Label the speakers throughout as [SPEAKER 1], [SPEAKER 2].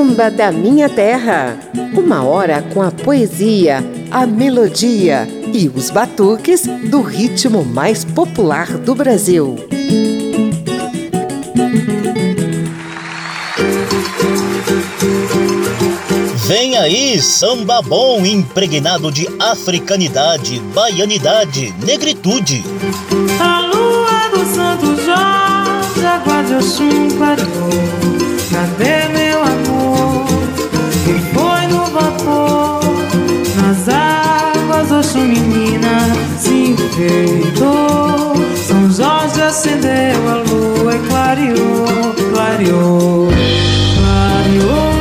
[SPEAKER 1] Samba da Minha Terra. Uma hora com a poesia, a melodia e os batuques do ritmo mais popular do Brasil.
[SPEAKER 2] Vem aí samba bom impregnado de africanidade, baianidade, negritude.
[SPEAKER 3] A lua do Santo Jorge, água o Oxum. menina se enfeitou. São Jorge acendeu a lua e clareou, clareou, clareou.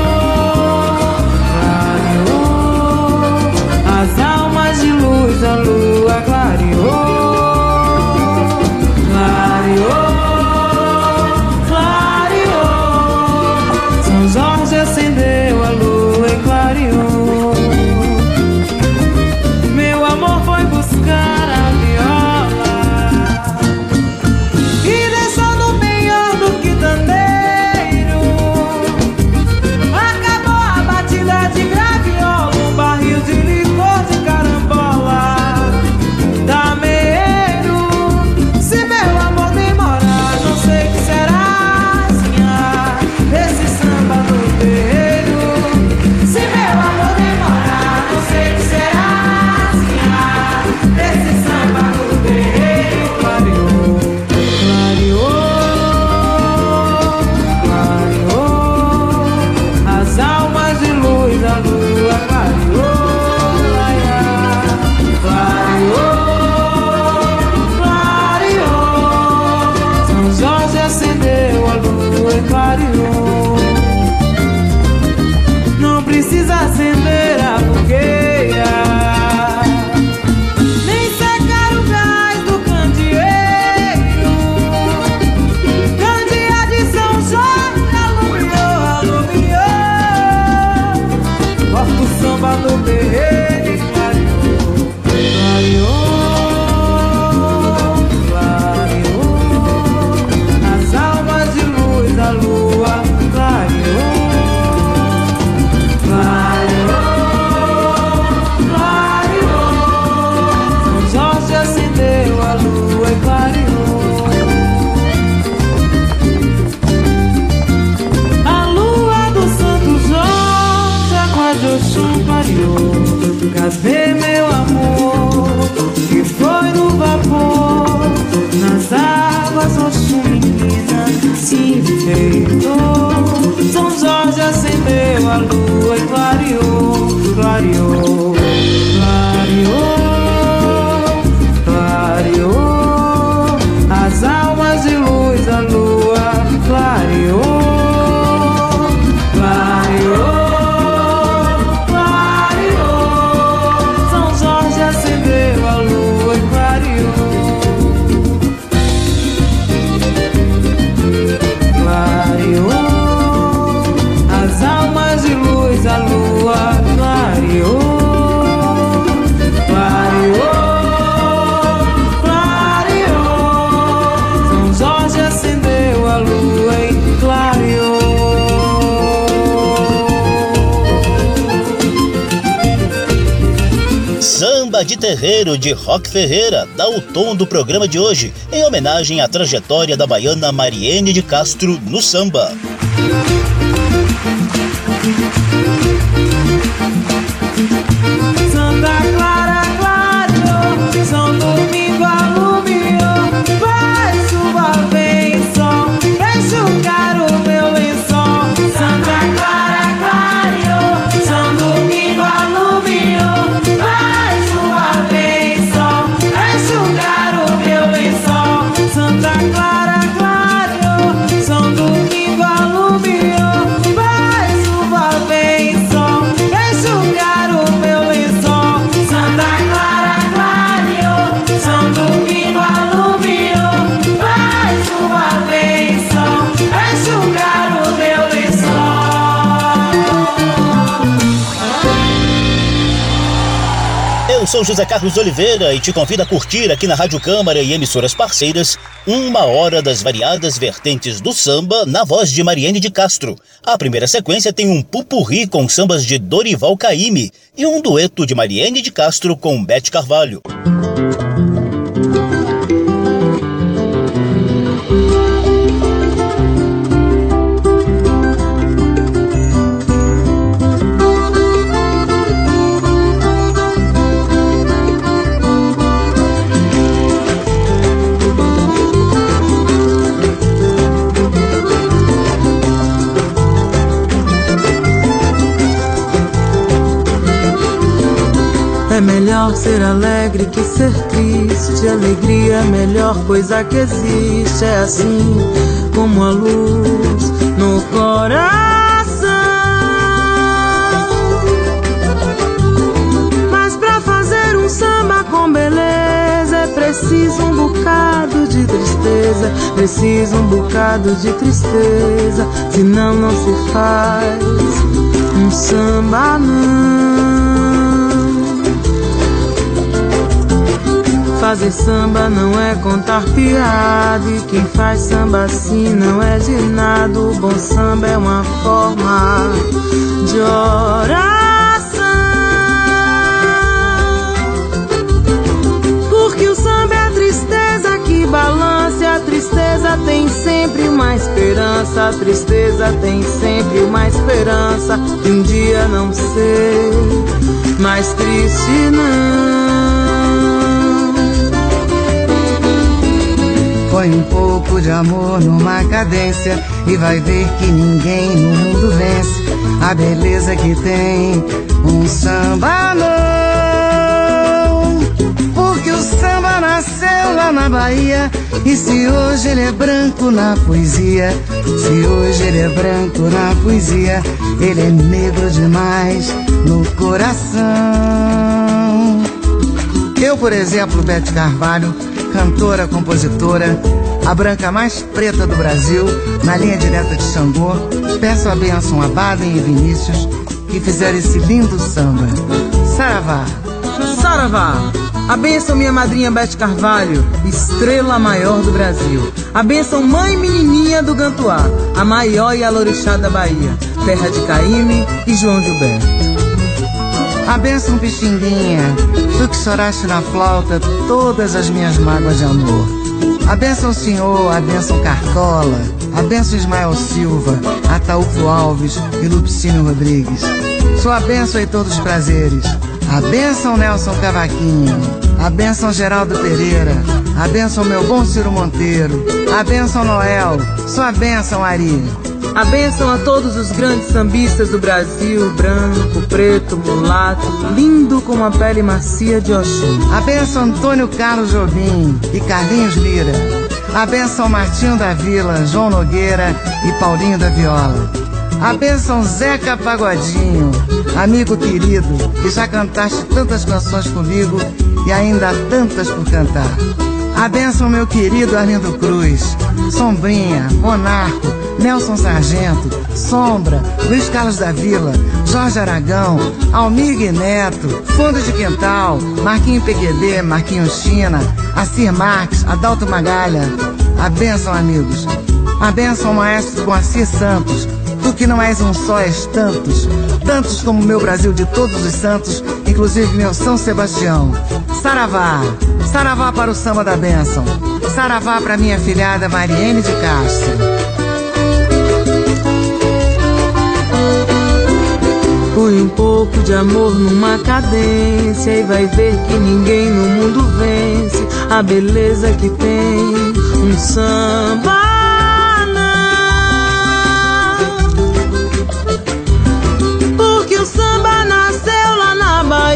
[SPEAKER 3] de
[SPEAKER 2] terreiro de Rock Ferreira dá o tom do programa de hoje, em homenagem à trajetória da baiana Mariene de Castro no samba.
[SPEAKER 3] Música
[SPEAKER 2] sou José Carlos Oliveira e te convido a curtir aqui na Rádio Câmara e emissoras parceiras uma hora das variadas vertentes do samba na voz de Mariene de Castro. A primeira sequência tem um pupurri com sambas de Dorival Caymmi e um dueto de Mariene de Castro com Bete Carvalho.
[SPEAKER 3] É ser alegre que ser triste. Alegria é a melhor coisa que existe. É assim como a luz no coração. Mas pra fazer um samba com beleza é preciso um bocado de tristeza. Preciso um bocado de tristeza. Senão não se faz um samba não. Fazer samba não é contar piada. E quem faz samba assim não é de nada. O bom samba é uma forma de oração. Porque o samba é a tristeza que balança. E a tristeza tem sempre uma esperança. A tristeza tem sempre uma esperança De um dia não ser mais triste não
[SPEAKER 4] Põe um pouco de amor numa cadência e vai ver que ninguém no mundo vence a beleza que tem um samba não. Porque o samba nasceu lá na Bahia e se hoje ele é branco na poesia, se hoje ele é branco na poesia, ele é negro demais no coração. Eu, por exemplo, Bete Carvalho, cantora, compositora, a branca mais preta do Brasil, na linha direta de Xangô, peço a bênção a Baden e Vinícius, que fizeram esse lindo samba. Saravá!
[SPEAKER 3] Saravá! A bênção minha madrinha Bete Carvalho, estrela maior do Brasil. A bênção mãe menininha do Gantuá, a maior e alorixá da Bahia, terra de Caíme e João Gilberto.
[SPEAKER 4] A bênção Pixinguinha, tu que choraste na flauta todas as minhas mágoas de amor. A bênção Senhor, a bênção Cartola, a bênção Ismael Silva, Ataúfo Alves e Lupicínio Rodrigues. Sua bênção e todos os prazeres. A Nelson Cavaquinho, a Geraldo Pereira, a bênção meu bom Ciro Monteiro, a bênção Noel, sua bênção Ari.
[SPEAKER 3] A bênção a todos os grandes sambistas do Brasil, branco, preto, mulato, lindo como a pele macia de Oxum.
[SPEAKER 4] A bênção Antônio Carlos Jobim e Carlinhos Lira. A bênção Martinho da Vila, João Nogueira e Paulinho da Viola. A bênção Zeca Pagodinho, amigo querido, que já cantaste tantas canções comigo e ainda há tantas por cantar. A bênção meu querido Arlindo Cruz, Sombrinha, Monarco, Nelson Sargento, Sombra, Luiz Carlos da Vila, Jorge Aragão, Almir Neto, Fundo de Quintal, Marquinho PQD, Marquinho China, Acir Marques, Adalto Magalha. A bênção, amigos. A bênção, maestro Moacir Santos. Tu que não és um só, és tantos. Tantos como meu Brasil de todos os santos, inclusive meu São Sebastião. Saravá, saravá para o samba da bênção. Saravá para minha filhada Mariene de Castro.
[SPEAKER 3] Põe um pouco de amor numa cadência e vai ver que ninguém no mundo vence a beleza que tem um samba.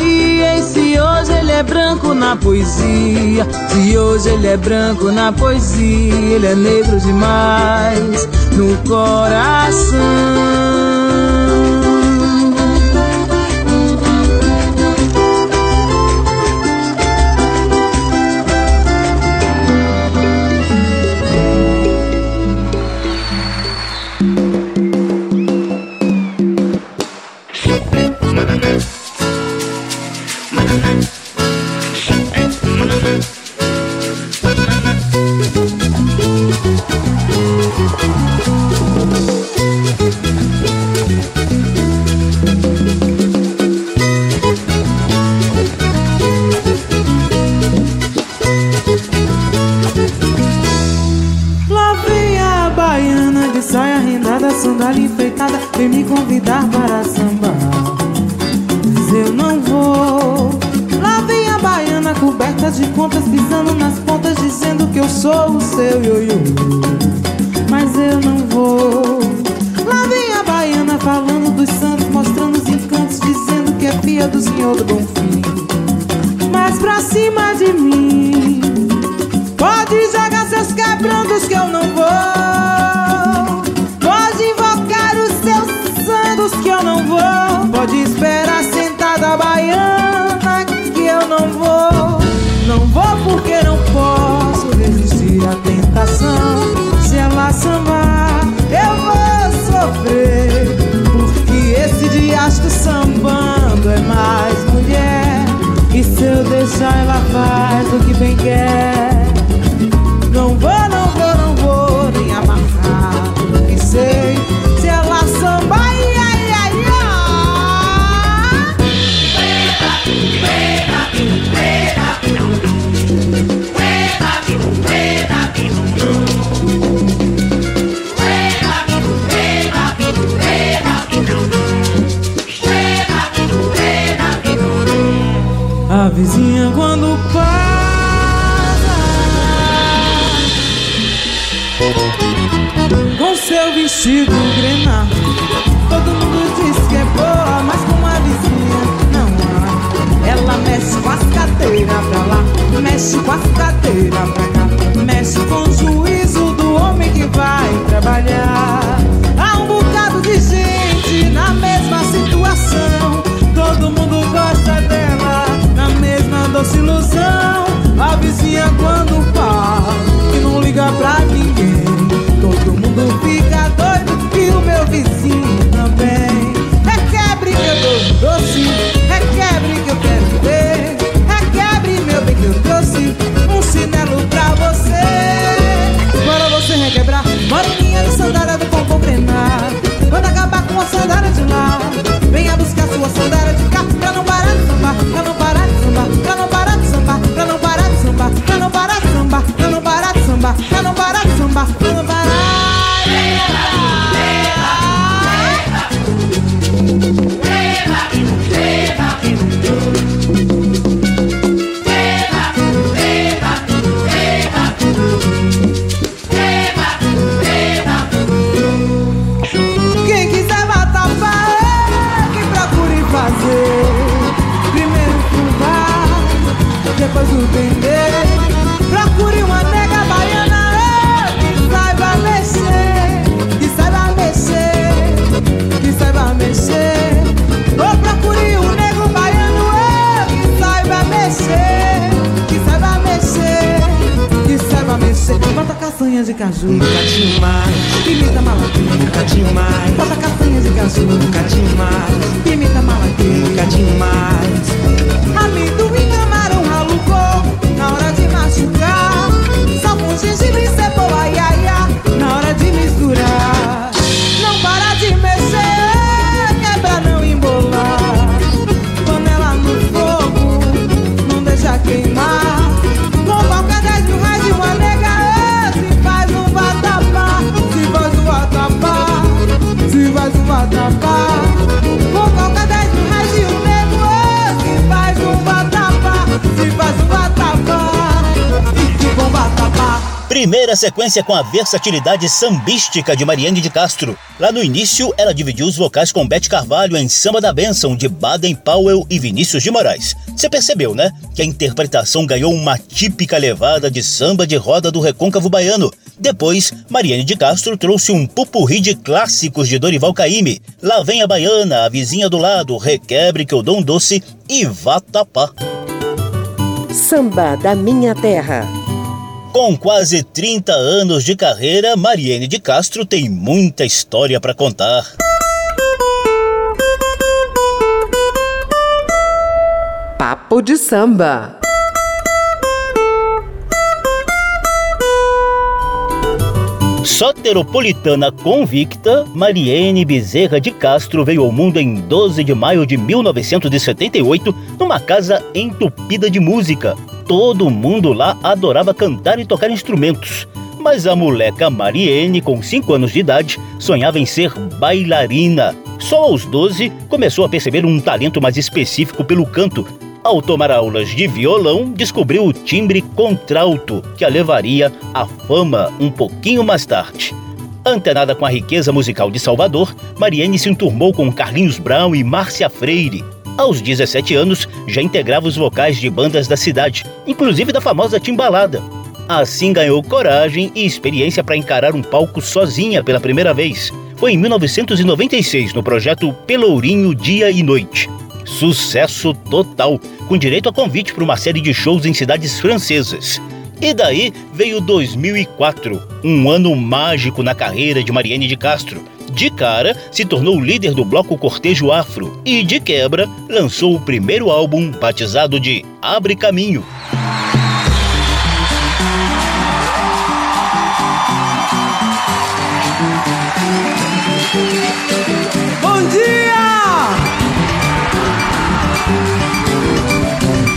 [SPEAKER 3] Bahia e se hoje ele é branco na poesia, se hoje ele é branco na poesia, ele é negro demais no coração. embarcando baralho. castanhas e caju, nunca mais Pimenta malagueta, nunca mais Bota castanhas e caju, nunca. Pimenta nunca.
[SPEAKER 2] primeira sequência com a versatilidade sambística de Mariane de Castro. Lá no início, ela dividiu os vocais com Beth Carvalho em Samba da Bênção de Baden Powell e Vinícius de Moraes. Você percebeu, né? Que a interpretação ganhou uma típica levada de samba de roda do recôncavo baiano. Depois, Mariane de Castro trouxe um pupurri de clássicos de Dorival Caymmi. Lá vem a baiana, a vizinha do lado, requebre que eu dou um doce e vá tapar.
[SPEAKER 1] Samba da minha terra.
[SPEAKER 2] Com quase 30 anos de carreira, Mariene de Castro tem muita história para contar.
[SPEAKER 1] Papo de samba.
[SPEAKER 2] Soteropolitana convicta, Mariene Bezerra de Castro veio ao mundo em 12 de maio de 1978 numa casa entupida de música, Todo mundo lá adorava cantar e tocar instrumentos, mas a moleca Mariene, com 5 anos de idade, sonhava em ser bailarina. Só aos 12 começou a perceber um talento mais específico pelo canto. Ao tomar aulas de violão, descobriu o timbre contralto, que a levaria à fama um pouquinho mais tarde. Antenada com a riqueza musical de Salvador, Mariene se enturmou com Carlinhos Brown e Márcia Freire. Aos 17 anos, já integrava os vocais de bandas da cidade, inclusive da famosa Timbalada. Assim ganhou coragem e experiência para encarar um palco sozinha pela primeira vez. Foi em 1996, no projeto Pelourinho Dia e Noite. Sucesso total, com direito a convite para uma série de shows em cidades francesas. E daí veio 2004, um ano mágico na carreira de Mariane de Castro. De cara, se tornou líder do bloco Cortejo Afro e, de quebra, lançou o primeiro álbum batizado de Abre Caminho.
[SPEAKER 3] Bom dia!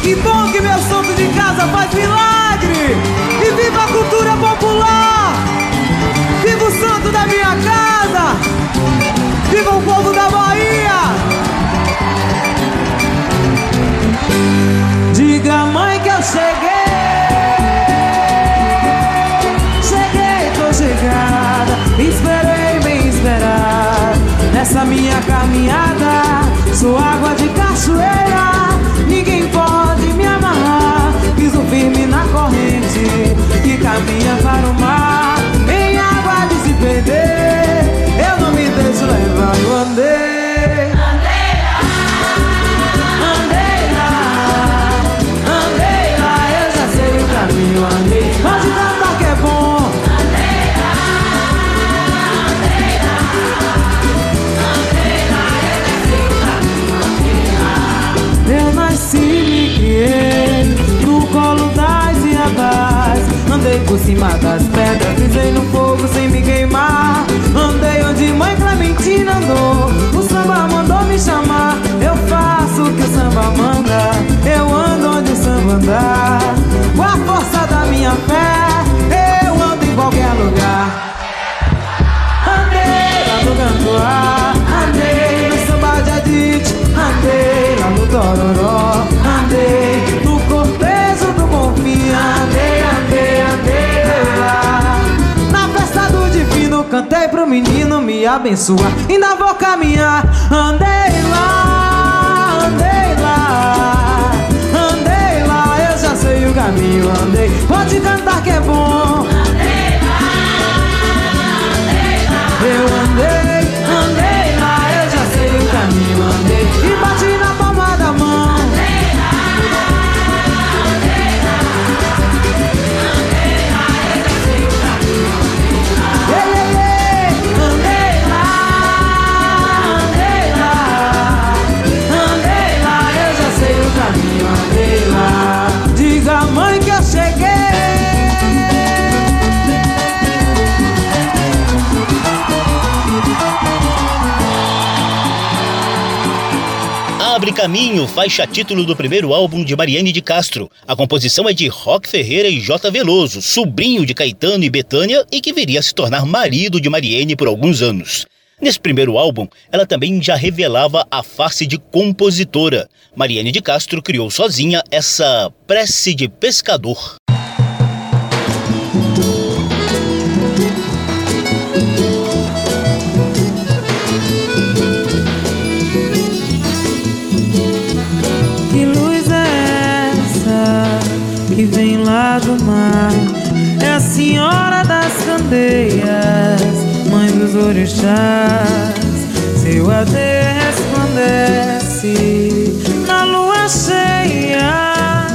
[SPEAKER 3] Que bom que meu santo de casa faz milagre! Cheguei! Cheguei, tô chegada! Esperei bem esperar Nessa minha caminhada Sou água de cachoeira Ninguém pode me amarrar Piso firme na corrente Que caminha para o mar cima das pedras, pisei no fogo sem me queimar. Andei onde mãe Clementina andou, o samba mandou me chamar. Eu faço o que o samba manda, menino me abençoar, ainda vou caminhar, andei lá, andei lá, andei lá, eu já sei o caminho, andei, pode cantar que é bom. Caminho,
[SPEAKER 2] faixa título do primeiro álbum de Mariane de Castro. A composição é de Rock Ferreira e J. Veloso, sobrinho de Caetano e Betânia e que viria a se tornar marido de Mariane por alguns anos. Nesse primeiro álbum, ela também já revelava a face de compositora. Mariane de Castro criou sozinha essa prece de pescador.
[SPEAKER 3] Vem lá do mar? É a senhora das candeias, mãe dos orixás. Seu AD resplandece na lua cheia.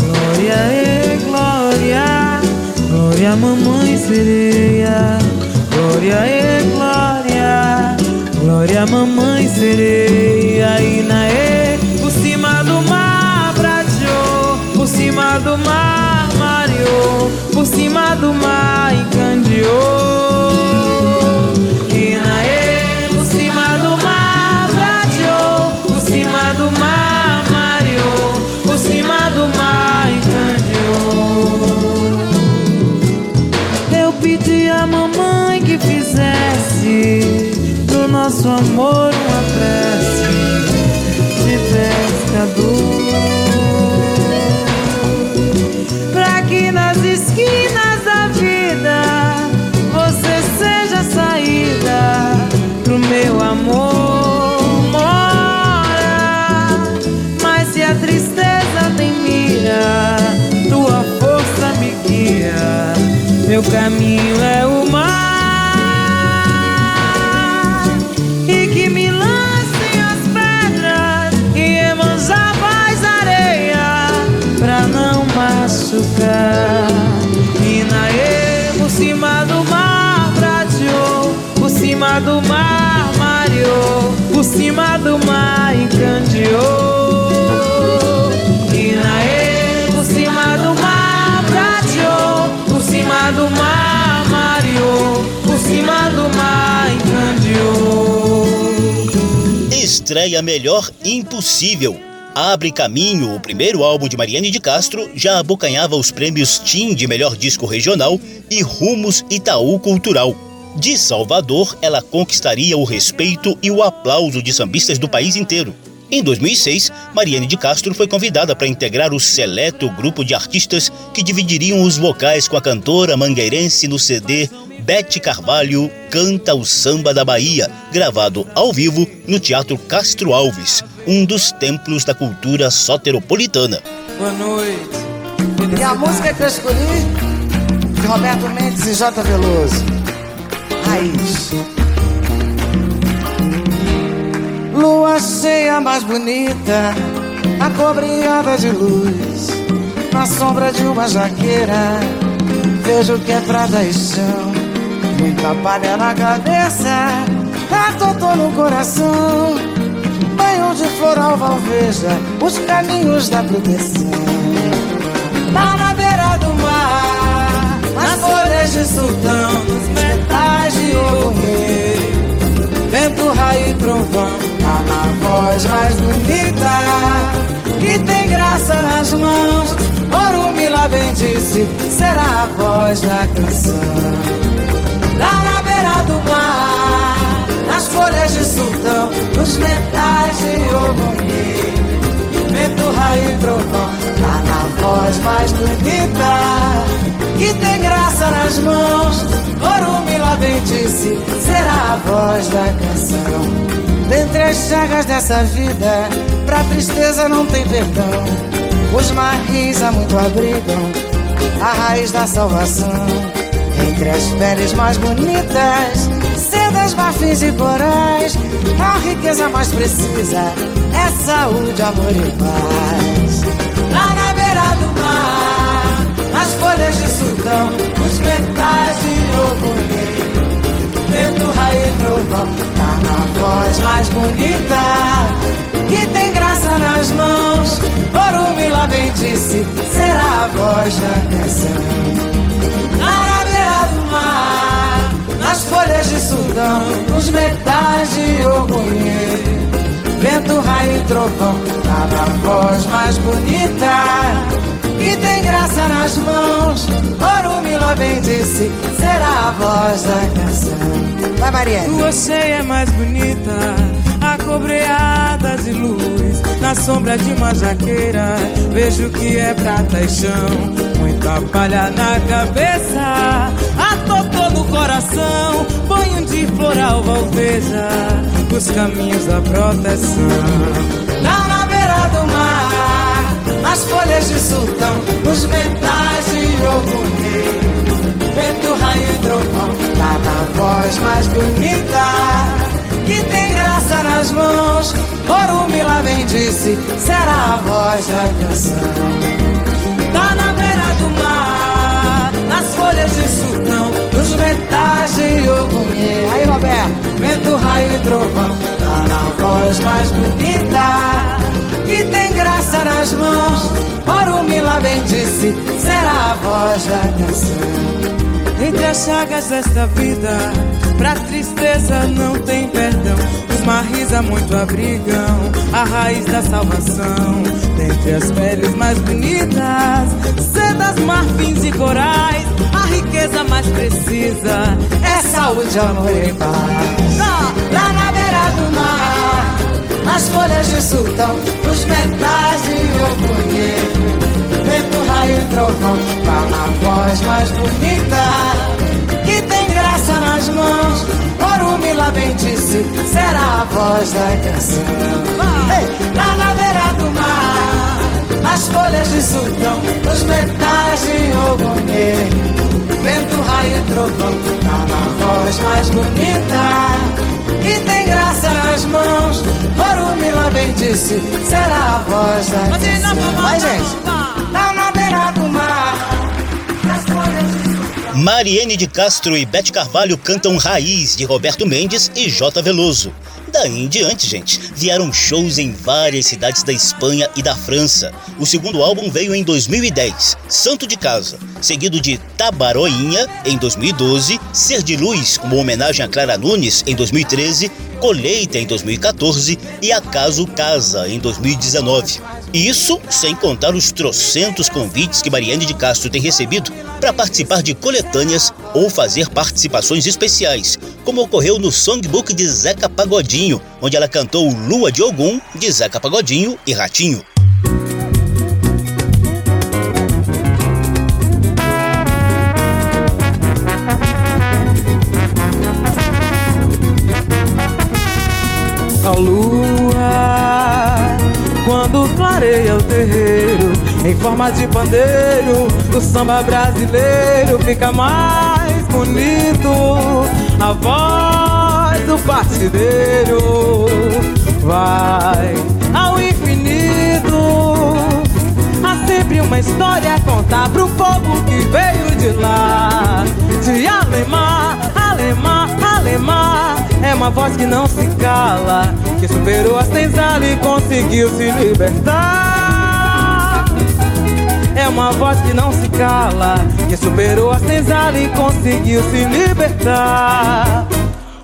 [SPEAKER 3] Glória e glória, glória mamãe sereia. Glória e glória, glória mamãe sereia. E na do mar mareou, por cima do mar encandeou. Caminho é o mar. e que me lancem as pedras e emanjavas areia pra não machucar. E na por cima do mar prateou, por cima do mar mareou, por cima do mar encandeou.
[SPEAKER 2] Estreia Melhor Impossível. Abre Caminho, o primeiro álbum de Mariane de Castro, já abocanhava os prêmios TIM de melhor disco regional e Rumos Itaú Cultural. De Salvador, ela conquistaria o respeito e o aplauso de sambistas do país inteiro. Em 2006, Mariane de Castro foi convidada para integrar o seleto grupo de artistas que dividiriam os vocais com a cantora mangueirense no CD Bete Carvalho canta o samba da Bahia, gravado ao vivo no Teatro Castro Alves, um dos templos da cultura soteropolitana.
[SPEAKER 3] Boa noite.
[SPEAKER 4] E a música que eu escolhi, de Roberto Mendes e J. Veloso. Raiz. Lua cheia mais bonita, acobreada de luz, na sombra de uma jaqueira, vejo que é prata e chão Muita palha na cabeça, a totô no coração. Banho de floral valveja, os caminhos da proteção. Lá na beira do mar, nas folhas de sultão, nos metais de orgulho. Vento, raio e trovão, tá na voz mais bonita, que tem graça nas mãos. Ouro lá disse, será a voz da canção nos metais de ogoni. Vento, raio e trovão, lá na voz mais bonita, que tem graça nas mãos. Orume lá disse, será a voz da canção. Dentre as chagas dessa vida, pra tristeza não tem perdão. Os marris há muito abrigam a raiz da salvação. Entre as peles mais bonitas, marfins e corais, a riqueza mais precisa é saúde, amor e paz. Lá na beira do mar, as folhas de sultão, os metais de ogulhê. Vento, raio e trovão, tá na voz mais bonita, que tem graça nas mãos. Ouro lá bem disse, será a voz da canção nas folhas de Sudão, nos metais de Ogunhê. Vento, raio e trovão, tá na voz mais bonita, que tem graça nas mãos. Orumila bem disse, será a voz da canção. Vai, Maria.
[SPEAKER 3] Tua cheia é mais bonita, acobreada de luz, na sombra de uma jaqueira, vejo que é prata e chão. Muita palha na cabeça, tocou no coração, banho de floral valveja, os caminhos da proteção. Lá na beira do mar, nas folhas de sultão, nos metais de ogumê. Vento, raio e trovão, tá na voz mais bonita, que tem graça nas mãos. Ouro lá vem disse, será a voz da canção. Tá na beira do mar, nas folhas de sultão, nos metais de Ogumê. Aí, Roberto. Vento, raio e trovão, tá na voz mais bonita. Que tem graça nas mãos, Orumila bem disse, será a voz da canção. Entre as chagas desta vida, pra tristeza não tem perdão uma risa muito abrigão, a raiz da salvação. Dentre as peles mais bonitas, sedas, marfins e corais, a riqueza mais precisa é saúde, amor e paz. Lá, na beira do mar, as folhas de sultão, os metais de oponê, vento, raio e trovão, fala a voz mais bonita. Disse, será a voz da canção. Ei, lá na beira do mar, as folhas de sultão, os metais de Ogunhê. Vento, raio e trovão, fala a voz mais bonita que tem graça nas mãos. Orumila bem disse, será a voz da canção. Vai, gente,
[SPEAKER 2] Mariene de Castro e Bete Carvalho cantam Raiz, de Roberto Mendes e J. Veloso. Daí em diante, gente, vieram shows em várias cidades da Espanha e da França. O segundo álbum veio em 2010, Santo de Casa, seguido de Tabaroinha em 2012, Ser de Luz, como homenagem a Clara Nunes em 2013, Colheita em 2014 e Acaso Casa em 2019. Isso sem contar os trocentos convites que Mariane de Castro tem recebido para participar de coletâneas ou fazer participações especiais, como ocorreu no Songbook de Zeca Pagodinho, onde ela cantou Lua de Ogum de Zeca Pagodinho e Ratinho.
[SPEAKER 3] A lua, quando clareia o terreiro, em forma de pandeiro, o samba brasileiro fica mais bonito. A voz do partideiro vai ao infinito. Há sempre uma história a contar pro povo que veio de lá, de Alemar, Alemar, Alemar. É uma voz que não se cala, que superou a senzala e conseguiu se libertar. É uma voz que não se cala, que superou a senzala e conseguiu se libertar.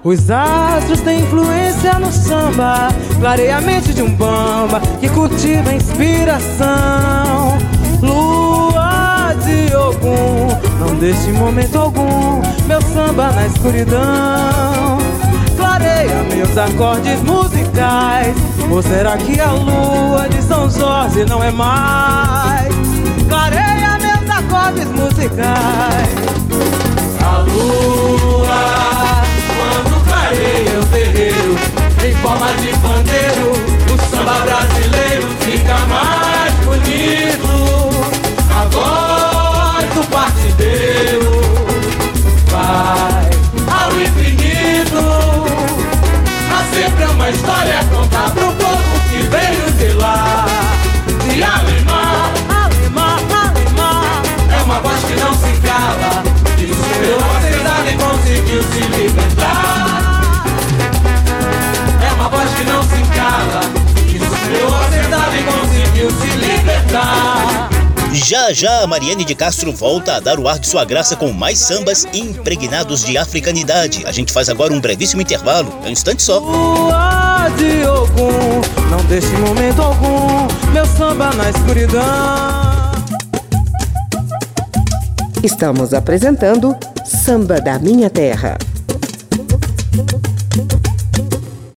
[SPEAKER 3] Os astros têm influência no samba, clareia a mente de um bamba que cultiva a inspiração. Lua de Ogum, não deixe momento algum meu samba na escuridão. Clareia meus acordes musicais, ou será que a lua de São Jorge não é mais? Acordes musicais. A lua quando clareia o terreiro Em forma de pandeiro O samba brasileiro fica mais bonito
[SPEAKER 2] Já já a Mariane de Castro volta a dar o ar de sua graça com mais sambas impregnados de africanidade. A gente faz agora um brevíssimo intervalo, é um instante só.
[SPEAKER 3] De Ogum, não deixe momento algum meu samba na escuridão.
[SPEAKER 1] Estamos apresentando Samba da Minha Terra.